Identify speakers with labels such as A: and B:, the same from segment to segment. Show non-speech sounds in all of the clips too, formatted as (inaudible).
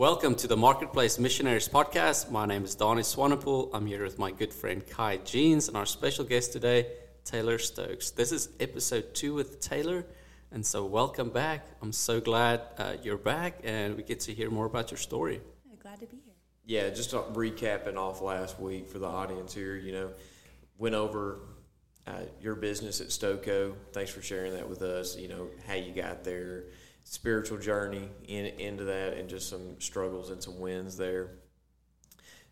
A: Welcome to the Marketplace Missionaries podcast. My name is Donnie Swanepoel. I'm here with my good friend Kai Jeans and our special guest today, Taylor Stokes. This is episode two with Taylor, and so welcome back. I'm so glad uh, you're back and we get to hear more about your story.
B: Glad to be here.
C: Yeah, just recapping off last week for the audience here, you know, went over uh, your business at Stoko. Thanks for sharing that with us, you know, how you got there spiritual journey in, into that and just some struggles and some wins there.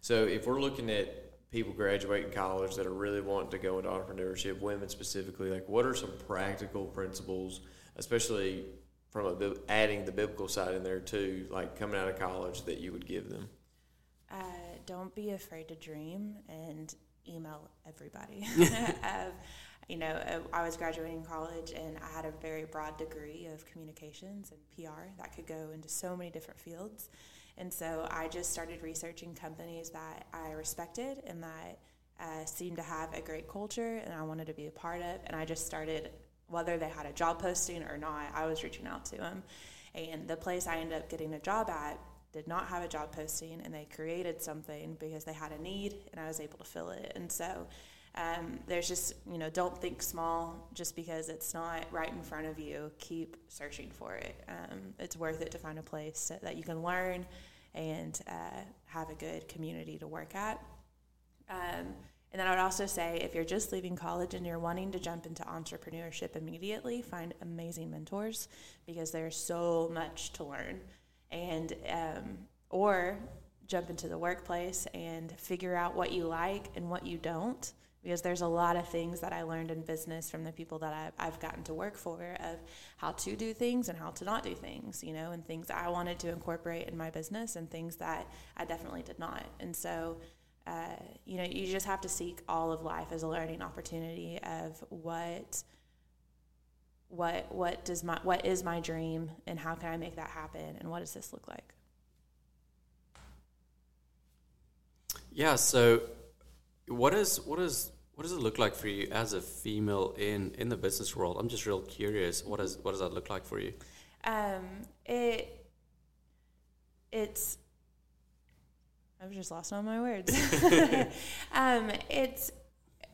C: So if we're looking at people graduating college that are really wanting to go into entrepreneurship, women specifically, like what are some practical principles, especially from a, adding the biblical side in there too, like coming out of college that you would give them?
B: Uh, don't be afraid to dream and email everybody. (laughs) (laughs) you know, uh, I was graduating college and I had a very broad degree of communications and PR that could go into so many different fields. And so I just started researching companies that I respected and that uh, seemed to have a great culture and I wanted to be a part of. And I just started, whether they had a job posting or not, I was reaching out to them. And the place I ended up getting a job at did not have a job posting and they created something because they had a need and I was able to fill it. And so um, there's just, you know, don't think small just because it's not right in front of you. Keep searching for it. Um, it's worth it to find a place that you can learn and uh, have a good community to work at. Um, and then I would also say if you're just leaving college and you're wanting to jump into entrepreneurship immediately, find amazing mentors because there's so much to learn. And, um, or jump into the workplace and figure out what you like and what you don't because there's a lot of things that I learned in business from the people that I've, I've gotten to work for of how to do things and how to not do things, you know, and things I wanted to incorporate in my business and things that I definitely did not. And so, uh, you know, you just have to seek all of life as a learning opportunity of what what what does my what is my dream and how can I make that happen and what does this look like?
A: Yeah, so what is what is what does it look like for you as a female in in the business world? I'm just real curious. What does what does that look like for you?
B: Um, it it's I've just lost all my words. (laughs) um, it's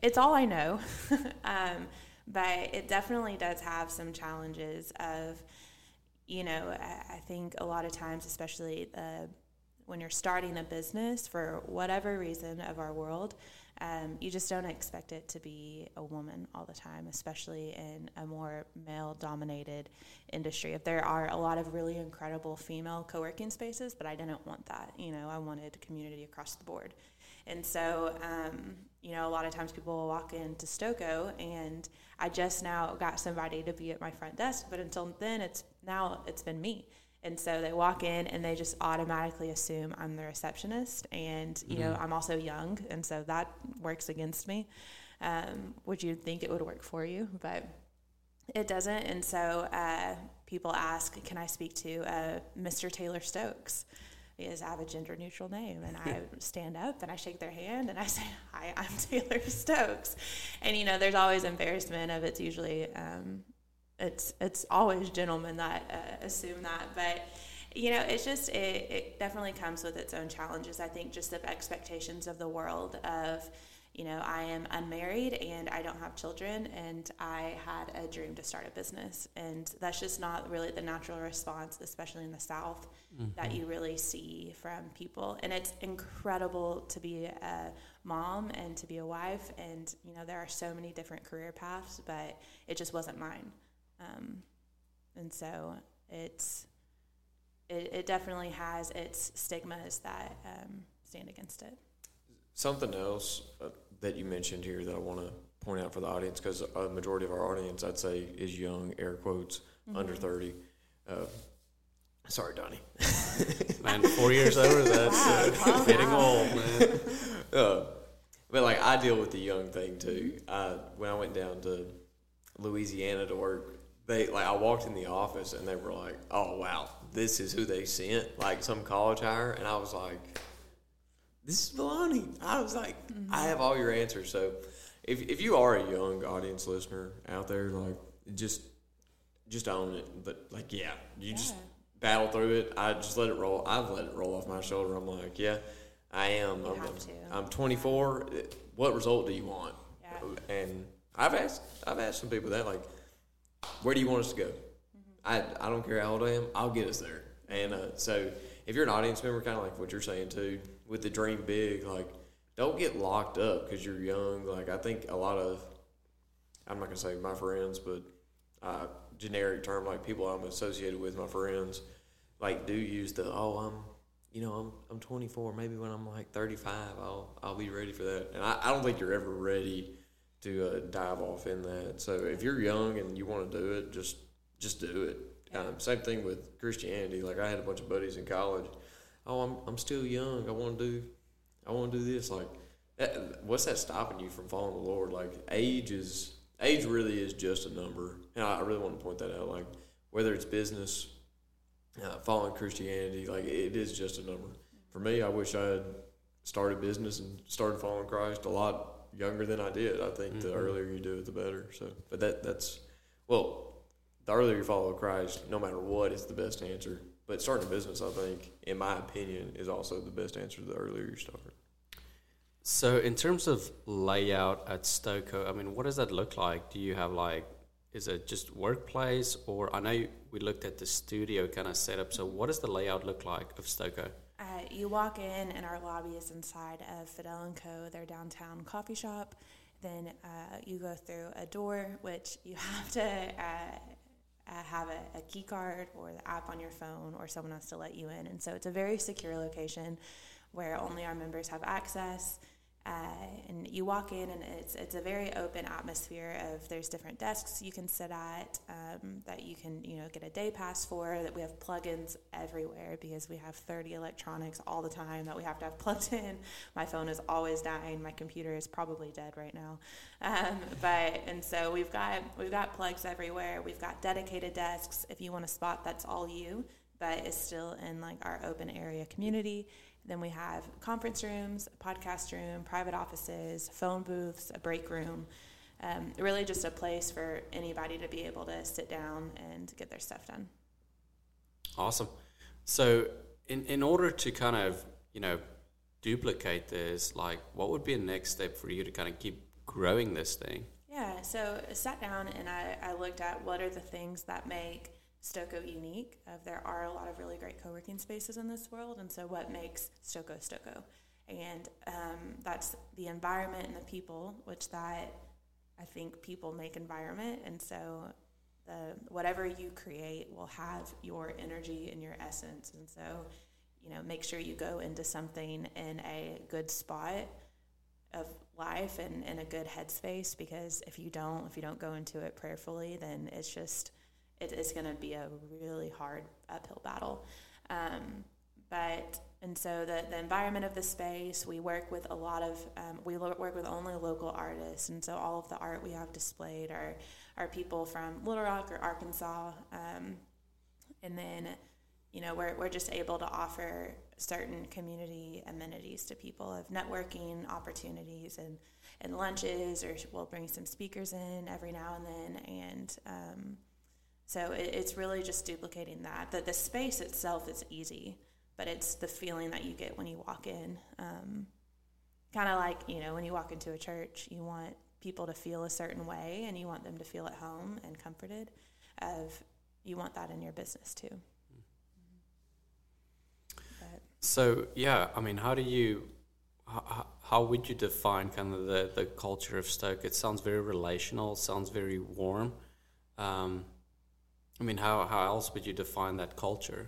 B: it's all I know, (laughs) um, but it definitely does have some challenges. Of you know, I, I think a lot of times, especially uh, when you're starting a business for whatever reason of our world, um, you just don't expect it to be a woman all the time, especially in a more male dominated industry. If there are a lot of really incredible female co working spaces, but I didn't want that. You know, I wanted community across the board. And so, um, you know, a lot of times people will walk into Stoko and I just now got somebody to be at my front desk, but until then, it's now it's been me. And so they walk in and they just automatically assume I'm the receptionist. And, you mm-hmm. know, I'm also young. And so that works against me. Um, would you think it would work for you? But it doesn't. And so uh, people ask, can I speak to uh, Mr. Taylor Stokes? Because I have a gender neutral name. And I (laughs) stand up and I shake their hand and I say, Hi, I'm (laughs) Taylor Stokes. And, you know, there's always embarrassment of it's usually, um, it's it's always gentlemen that uh, assume that, but you know, it's just it, it definitely comes with its own challenges. I think just the expectations of the world of you know, I am unmarried and I don't have children, and I had a dream to start a business. And that's just not really the natural response, especially in the South, mm-hmm. that you really see from people. And it's incredible to be a mom and to be a wife. And, you know, there are so many different career paths, but it just wasn't mine. Um, and so it's it, it, definitely has its stigmas that um, stand against it.
C: Something else uh, that you mentioned here that I want to point out for the audience because a majority of our audience, I'd say, is young, air quotes, mm-hmm. under 30. Uh, sorry, Donnie. (laughs) (laughs)
A: man, four years over, that's uh, getting old, man. (laughs)
C: Uh, but like, I deal with the young thing too. I, when I went down to Louisiana to work they like I walked in the office and they were like, "Oh wow, this is who they sent, like some college hire," and I was like, "This is baloney." I was like, mm-hmm. "I have all your answers." So, if if you are a young audience listener out there, like just just own it. But like, yeah, you yeah. just battle through it. I just let it roll. I've let it roll off my shoulder. I'm like, yeah, I am.
B: You
C: I'm,
B: have to.
C: I'm 24. What result do you want?
B: Yeah.
C: And I've asked I've asked some people that like, where do you want us to go? I I don't care how old I am. I'll get us there. And uh, so if you're an audience member, kind of like what you're saying too, with the dream big, like don't get locked up because you're young. Like I think a lot of I'm not gonna say my friends, but uh, generic term like people I'm associated with, my friends, like do use the oh I'm you know I'm I'm 24. Maybe when I'm like 35, I'll I'll be ready for that. And I, I don't think you're ever ready to uh, dive off in that. So if you're young and you want to do it, just just do it. Um, same thing with Christianity. Like I had a bunch of buddies in college. Oh, I'm I'm still young. I want to do I want to do this. Like, that, what's that stopping you from following the Lord? Like, age is age really is just a number, and I, I really want to point that out. Like, whether it's business, uh, following Christianity, like it is just a number. For me, I wish I had started business and started following Christ a lot younger than I did. I think the
A: Mhm.
C: earlier you do it, the better. So, but that that's well, the earlier you follow Christ, no matter what, is the best answer. But starting a business, I think, in my opinion, is also the best answer the earlier you start.
A: So, in terms of layout at Stoko, I mean, what does that look like? Do you have like, is it just workplace, or I know we looked at the studio kind of setup. So, what does the layout look like of
B: Stoko? You walk in, and our lobby is inside of Fidel Co., their downtown coffee shop. Then uh, you go through a door, which you (laughs) have to uh, uh, have a, a key card or the app on your phone, or someone has to let you in. And so it's a very secure location where only our members have access. Uh, and you walk in, and it's it's a very open atmosphere. Of there's different desks you can sit at um, that you can you know get a day pass for. That we have plugins everywhere because we have 30 electronics all the time that we have to have (laughs) plugged in. My phone is always dying. My computer is probably dead right now. Um, but and so we've got we've got plugs everywhere. We've got dedicated desks. If you want a spot that's all you, but is still in like our open area community. Then we have conference rooms, a podcast room, private offices, phone booths, a break room. Um, really, just a place for anybody to be able to sit down and get their stuff done.
A: Awesome. So, in in order to kind of you know duplicate this, like, what would be a next step for you to kind of keep growing this thing?
B: Yeah, so I sat down and I, I looked at what are the things that make Stoko unique. Uh, there are a lot of really great co-working spaces in this world, and so what makes Stoko Stoko? And um, that's the environment and the people, which that I think people make environment, and so the whatever you create will have your energy and your essence, and so you know make sure you go into something in a good spot of life and in a good headspace because if you don't if you don't go into it prayerfully then it's just it is going to be a really hard uphill battle. Um, but and so the, the environment of the space we work with a lot of um, we lo- work with only local artists. And so all of the art we have displayed are are people from little rock or arkansas. Um, and then you know we're, we're just able to offer certain community amenities to people of networking opportunities and, and lunches or we'll bring some speakers in every now and then. And um, so it, it's really just duplicating that the, the space itself is easy but it's the feeling that you get when you walk in um, kind of like you know when you walk into a church you want people to feel a certain way and you want them to feel at home and comforted of you want that in your business too
A: So, yeah, I mean, how do you, how, how would you define kind of the, the culture of Stoko? It sounds very relational, sounds very warm. Um, I mean, how, how else would you define that culture?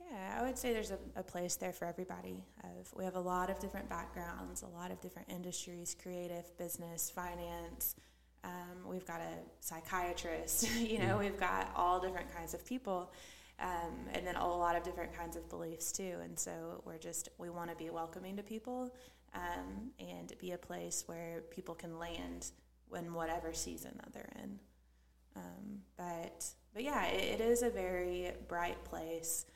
B: Yeah, I would say there's a, a place there for everybody. Of we have a lot of different backgrounds, a lot of different industries, creative, business, finance. Um, we've got a psychiatrist. (laughs) you know,
A: Mm.
B: we've got all different kinds of people, um, and then a lot of different kinds of beliefs too. And so we're just we want to be welcoming to people, um, and be a place where people can land in whatever season that they're in. Um, but but yeah, it, it is a very bright place.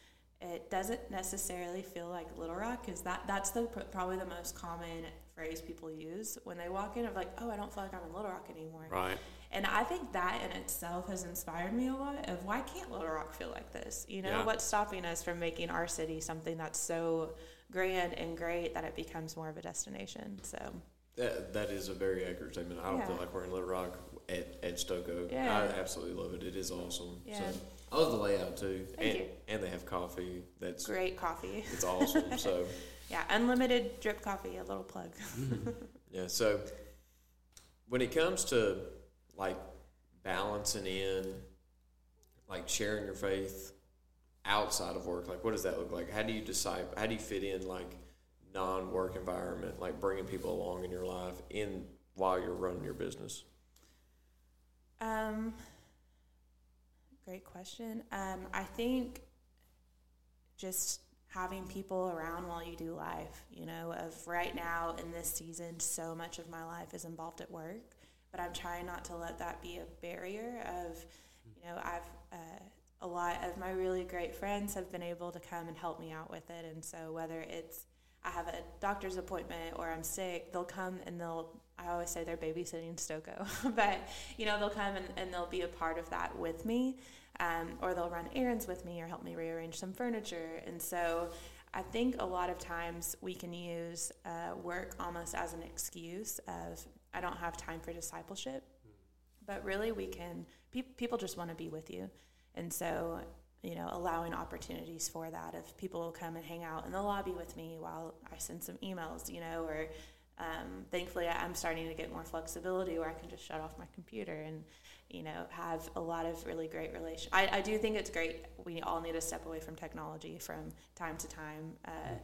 B: It doesn't necessarily feel like Little Rock because that that's the probably the most common phrase people use when they walk in of like, oh, I don't feel like I'm in Little Rock anymore.
A: Right.
B: And I think that in itself has inspired me a lot of why can't Little Rock feel like this? You know,
A: Yeah.
B: what's stopping us from making our city something that's so grand and great that it becomes more of a destination? So,
C: That, that is a very accurate statement. I don't
B: Yeah.
C: feel like we're in Little Rock at, at Stoko.
B: Yeah.
C: I absolutely love it. It is awesome.
B: Yeah.
C: So I love the layout too.
B: Thank
C: and
B: you.
C: and they have coffee. That's
B: great coffee.
C: it's awesome. so (laughs)
B: Yeah, unlimited drip coffee, a little plug. (laughs)
C: yeah. So when it comes to like balancing in like sharing your faith outside of work, like what does that look like? How do you decide? How do you fit in like non-work environment, like bringing people along in your life in while you're running your business?
B: Um, great question. Um, I think just having people around while you do life, you know, of right now in this season, so much of my life is involved at work, but I'm trying not to let that be a barrier of, you know, I've, uh, a lot of my really great friends have been able to come and help me out with it. And so whether it's I have a doctor's appointment or I'm sick, they'll come and they'll, I always say they're babysitting Stoko, (laughs) but you know, they'll come and, and they'll be a part of that with me. Um, or they'll run errands with me or help me rearrange some furniture. And so I think a lot of times we can use uh, work almost as an excuse of, I don't have time for discipleship. But really, we can, pe- people just want to be with you. And so, you know, allowing opportunities for that. If people will come and hang out in the lobby with me while I send some emails, you know, or um, thankfully I'm starting to get more flexibility where I can just shut off my computer and, you know, have a lot of really great relation. I, I do think it's great. We all need to step away from technology from time to time, uh,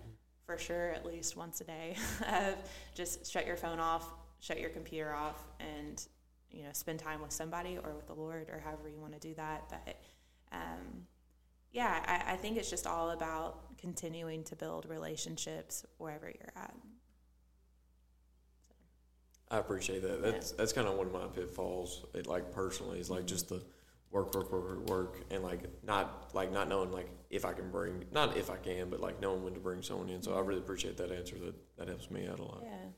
B: for sure, at least once a day. (laughs) just shut your phone off, shut your computer off, and you know, spend time with somebody or with the Lord or however you want to do that. But um, yeah, I, I think it's just all about continuing to build relationships wherever you're at.
C: I appreciate that. That's that's kind of one of my pitfalls. It, like personally, is like just the work, work, work, work, work, and like not like not knowing like if I can bring not if I can, but like knowing when to bring someone in. So I really appreciate that answer. That that helps me out a lot.
B: Yeah.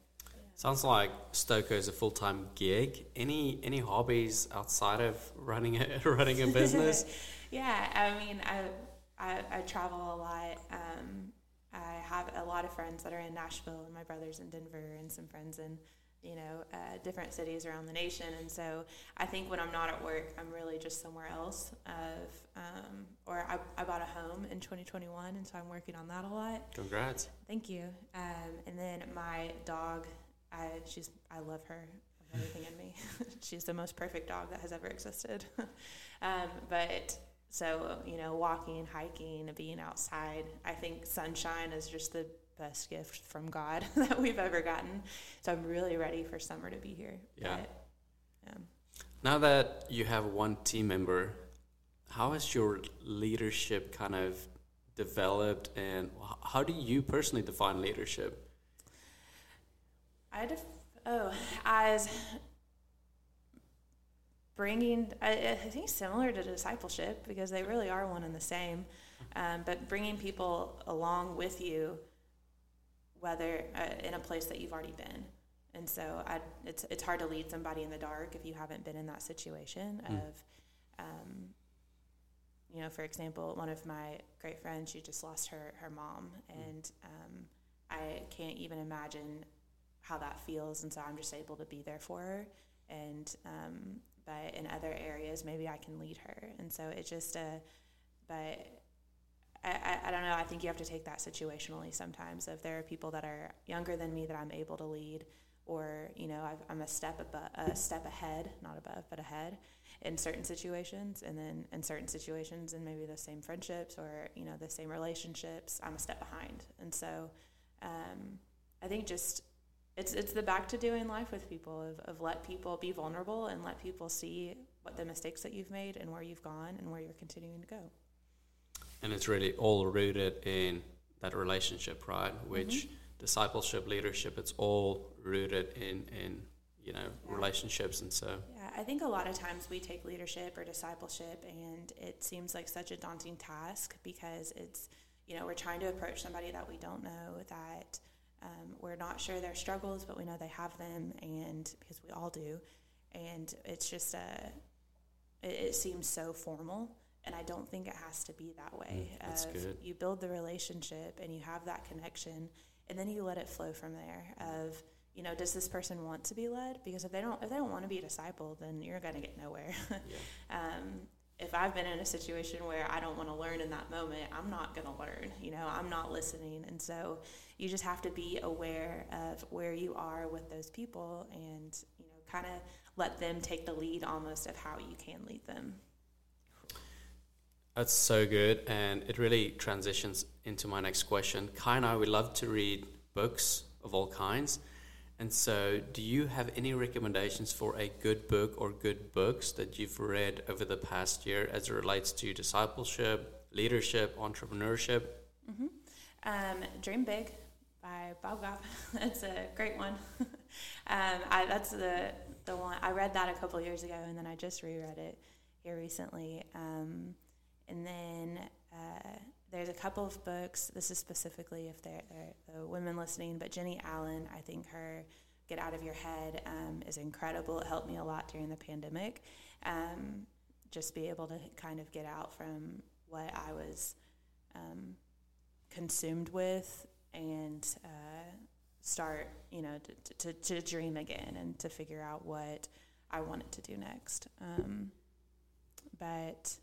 A: Sounds like Stoko is a full time gig. Any any hobbies outside of running a (laughs) running a business? (laughs)
B: yeah, I mean, I, I, I travel a lot. Um, I have a lot of friends that are in Nashville, and my brother's in Denver, and some friends in, you know, uh, different cities around the nation. And so I think when I'm not at work, I'm really just somewhere else. Of, um, or I, I bought a home in 2021, and so I'm working on that a lot.
A: Congrats.
B: Thank you. Um, and then my dog, I she's I love her, everything in me. (laughs) she's the most perfect dog that has ever existed. (laughs) um, but so you know, walking, hiking, being outside. I think sunshine is just the best gift from God (laughs) that we've ever gotten. So I'm really ready for summer to be here.
A: Yeah.
B: But, yeah.
A: Now that you have one team member, how has your leadership kind of developed, and how do you personally define leadership?
B: I def- oh as bringing I, I think similar to discipleship because they really are one and the same, um, but bringing people along with you, whether uh, in a place that you've already been. And so I, it's it's hard to lead somebody in the dark if you haven't been in that situation
A: Mm.
B: of. Um, you know, for example, one of my great friends, she just lost her, her mom, and um, I can't even imagine how that feels, and so I'm just able to be there for her. And um, but in other areas, maybe I can lead her, and so it just a. But I, I, I don't know. I think you have to take that situationally sometimes. If there are people that are younger than me that I'm able to lead, or you know, I've, I'm a step above, a step ahead, not above, but ahead in certain situations, and then in certain situations, and maybe the same friendships or you know the same relationships, I'm a step behind, and so um, I think just it's it's the back to doing life with people of, of let people be vulnerable and let people see what the mistakes that you've made and where you've gone and where you're continuing to go.
A: And it's really all rooted in that relationship, right? Which discipleship, leadership, it's all rooted in in you know
B: Yeah.
A: relationships, and so
B: Yeah, I think a lot of times we take leadership or discipleship and it seems like such a daunting task because it's, you know, we're trying to approach somebody that we don't know, that um, we're not sure their struggles, but we know they have them, and because we all do. and it's just a it, it seems so formal and i don't think it has to be that way
A: Mm, that's
B: of
A: good.
B: you build the relationship and you have that connection and then you let it flow from there of you know does this person want to be led because if they don't if they don't want to be a disciple then you're going to get nowhere
A: Yeah. (laughs)
B: um, if I've been in a situation where I don't want to learn in that moment, I'm not going to learn. You know, I'm not listening. And so you just have to be aware of where you are with those people and, you know, kind of let them take the lead almost of how you can lead them.
A: That's so good, and it really transitions into my next question. Kai and I, we love to read books of all kinds. And so, do you have any recommendations for a good book or good books that you've read over the past year as it relates to discipleship, leadership, entrepreneurship?
B: Um, Dream Big by Bob Goff. (laughs) That's a great one. (laughs) um, I, that's the, the one. I read that a couple years ago and then I just reread it here recently. Um, and then uh, there's a couple of books. This is specifically if they're, they're the women listening, but Jennie Allen, I think her Get Out of Your Head um, is incredible. It helped me a lot during the pandemic. Um, just be able to kind of get out from what I was um, consumed with and uh, start, you know, to, to, to dream again and to figure out what I wanted to do next. Um, but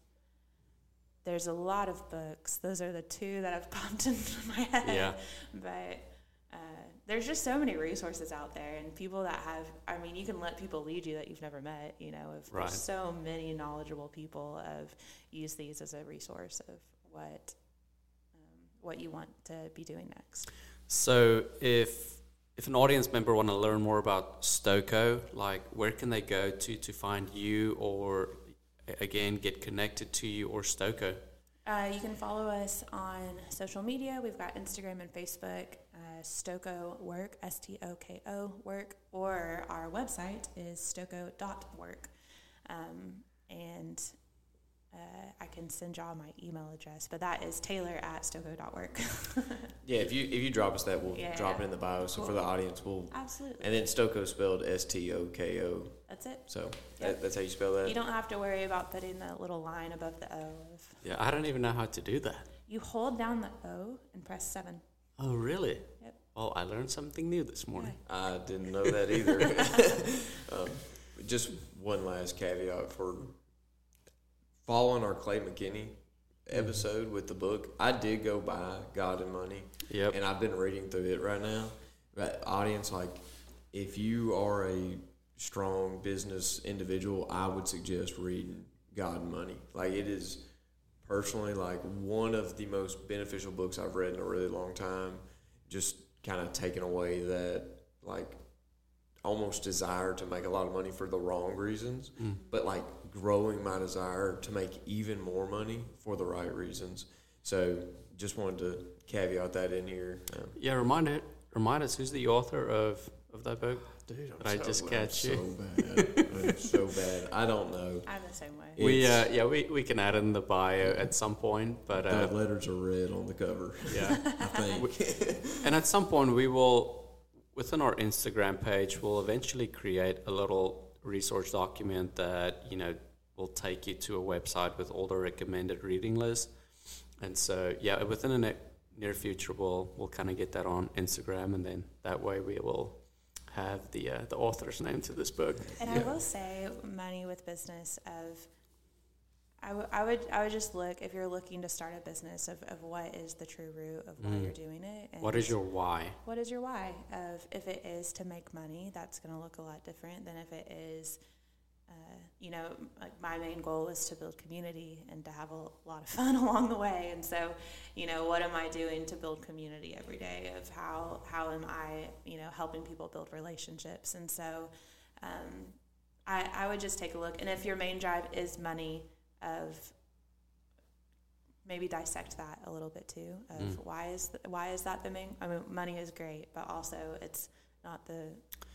B: there's a lot of books. Those are the two that have (laughs) popped into my head.
A: Yeah.
B: But uh, there's just so many resources out there, and people that have. I mean, you can let people lead you that you've never met. You know, if
A: Right.
B: there's so many knowledgeable people of use these as a resource of what um, what you want to be doing next.
A: So, if if an audience member want to learn more about Stoko, like where can they go to to find you, or again get connected to you or Stoko?
B: Uh, you can follow us on social media. We've got Instagram and Facebook, uh, Stoko Work, S T O K O Work, or our website is stoko.work. Um, and uh, I can send y'all my email address, but that is taylor at stoko.work. (laughs)
C: Yeah, if you if you drop us that, we'll
B: Yeah.
C: drop it in the bio. So for the audience, we'll
B: Absolutely.
C: and then Stoko spelled S T O K O.
B: That's it.
C: So
B: Yep.
C: that, that's how you spell that.
B: You don't have to worry about putting the little line above the O. Of,
A: Yeah, I don't even know how to do that.
B: you hold down the O and press 7.
A: Oh, really?
B: Yep.
A: Well, I learned something new this morning.
C: I didn't know that either. (laughs) (laughs) um, just one last caveat for following our Clay McKinney mm-hmm. episode with the book. I did go buy God and Money,
A: Yep.
C: and I've been reading through it right now. But audience, like, if you are a strong business individual, I would suggest reading God and Money. Like, it is personally like one of the most beneficial books I've read in a really long time. Just kind of taking away that like almost desire to make a lot of money for the wrong reasons,
A: Mm.
C: but like growing my desire to make even more money for the right reasons. So just wanted to caveat that in here. Um,
A: Yeah, remind it. Remind us who's the author of of that book.
C: dude, I'm
A: Did I just
C: I'm
A: catch you?
C: So bad. I'm so bad. I don't know. (laughs)
B: I'm the same way.
A: We uh, yeah we, we can add in the bio at some point, but
C: the
A: uh,
C: letters are red on the cover.
A: yeah. (laughs)
C: I think.
A: And at some point, we will, within our Instagram page, we'll eventually create a little resource document that you know will take you to a website with all the recommended reading lists. And so, yeah, within the ne- near future, we'll we'll kind of get that on Instagram, and then that way we will have the uh, the author's name to this book.
B: And I will say, money with business of, I would- I would I would just look if you're looking to start a business of, of what is the true root of why
A: Mm.
B: you're doing it. And
A: What is your why?
B: what is your why? Of if it is to make money, that's going to look a lot different than if it is. Uh, you know, like my main goal is to build community and to have a lot of (laughs) fun along the way. And so, you know, what am I doing to build community every day? Of how how am I, you know, helping people build relationships? And so, um, I I would just take a look. And if your main drive is money, of maybe dissect that a little bit too. Of
A: Mm.
B: why is th- why is that the main? I mean, money is great, but also it's not the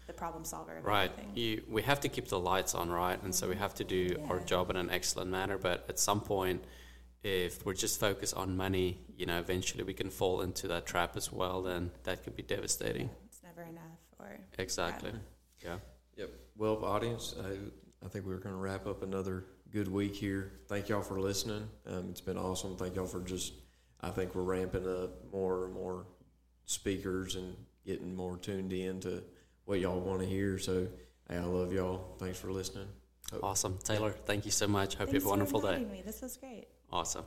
B: the problem solver of
A: Right. You, we have to keep the lights on, right? And so we have to do our job in an excellent manner. But at some point, if we're just focused on money, you know, eventually we can fall into that trap as well. Then that could be devastating.
B: It's never enough. Or
A: Exactly. Yeah.
C: Yep. Well, audience, I, I think we're going to wrap up another good week here. Thank y'all for listening. Um, it's been awesome. Thank y'all for just. I think we're ramping up more and more speakers and getting more tuned in to what y'all want to hear. So, hey, I love y'all. Thanks for listening.
A: Awesome. Taylor, thank you so much. Hope
B: Thanks
A: you have a wonderful day.
B: Me. This was great.
A: Awesome.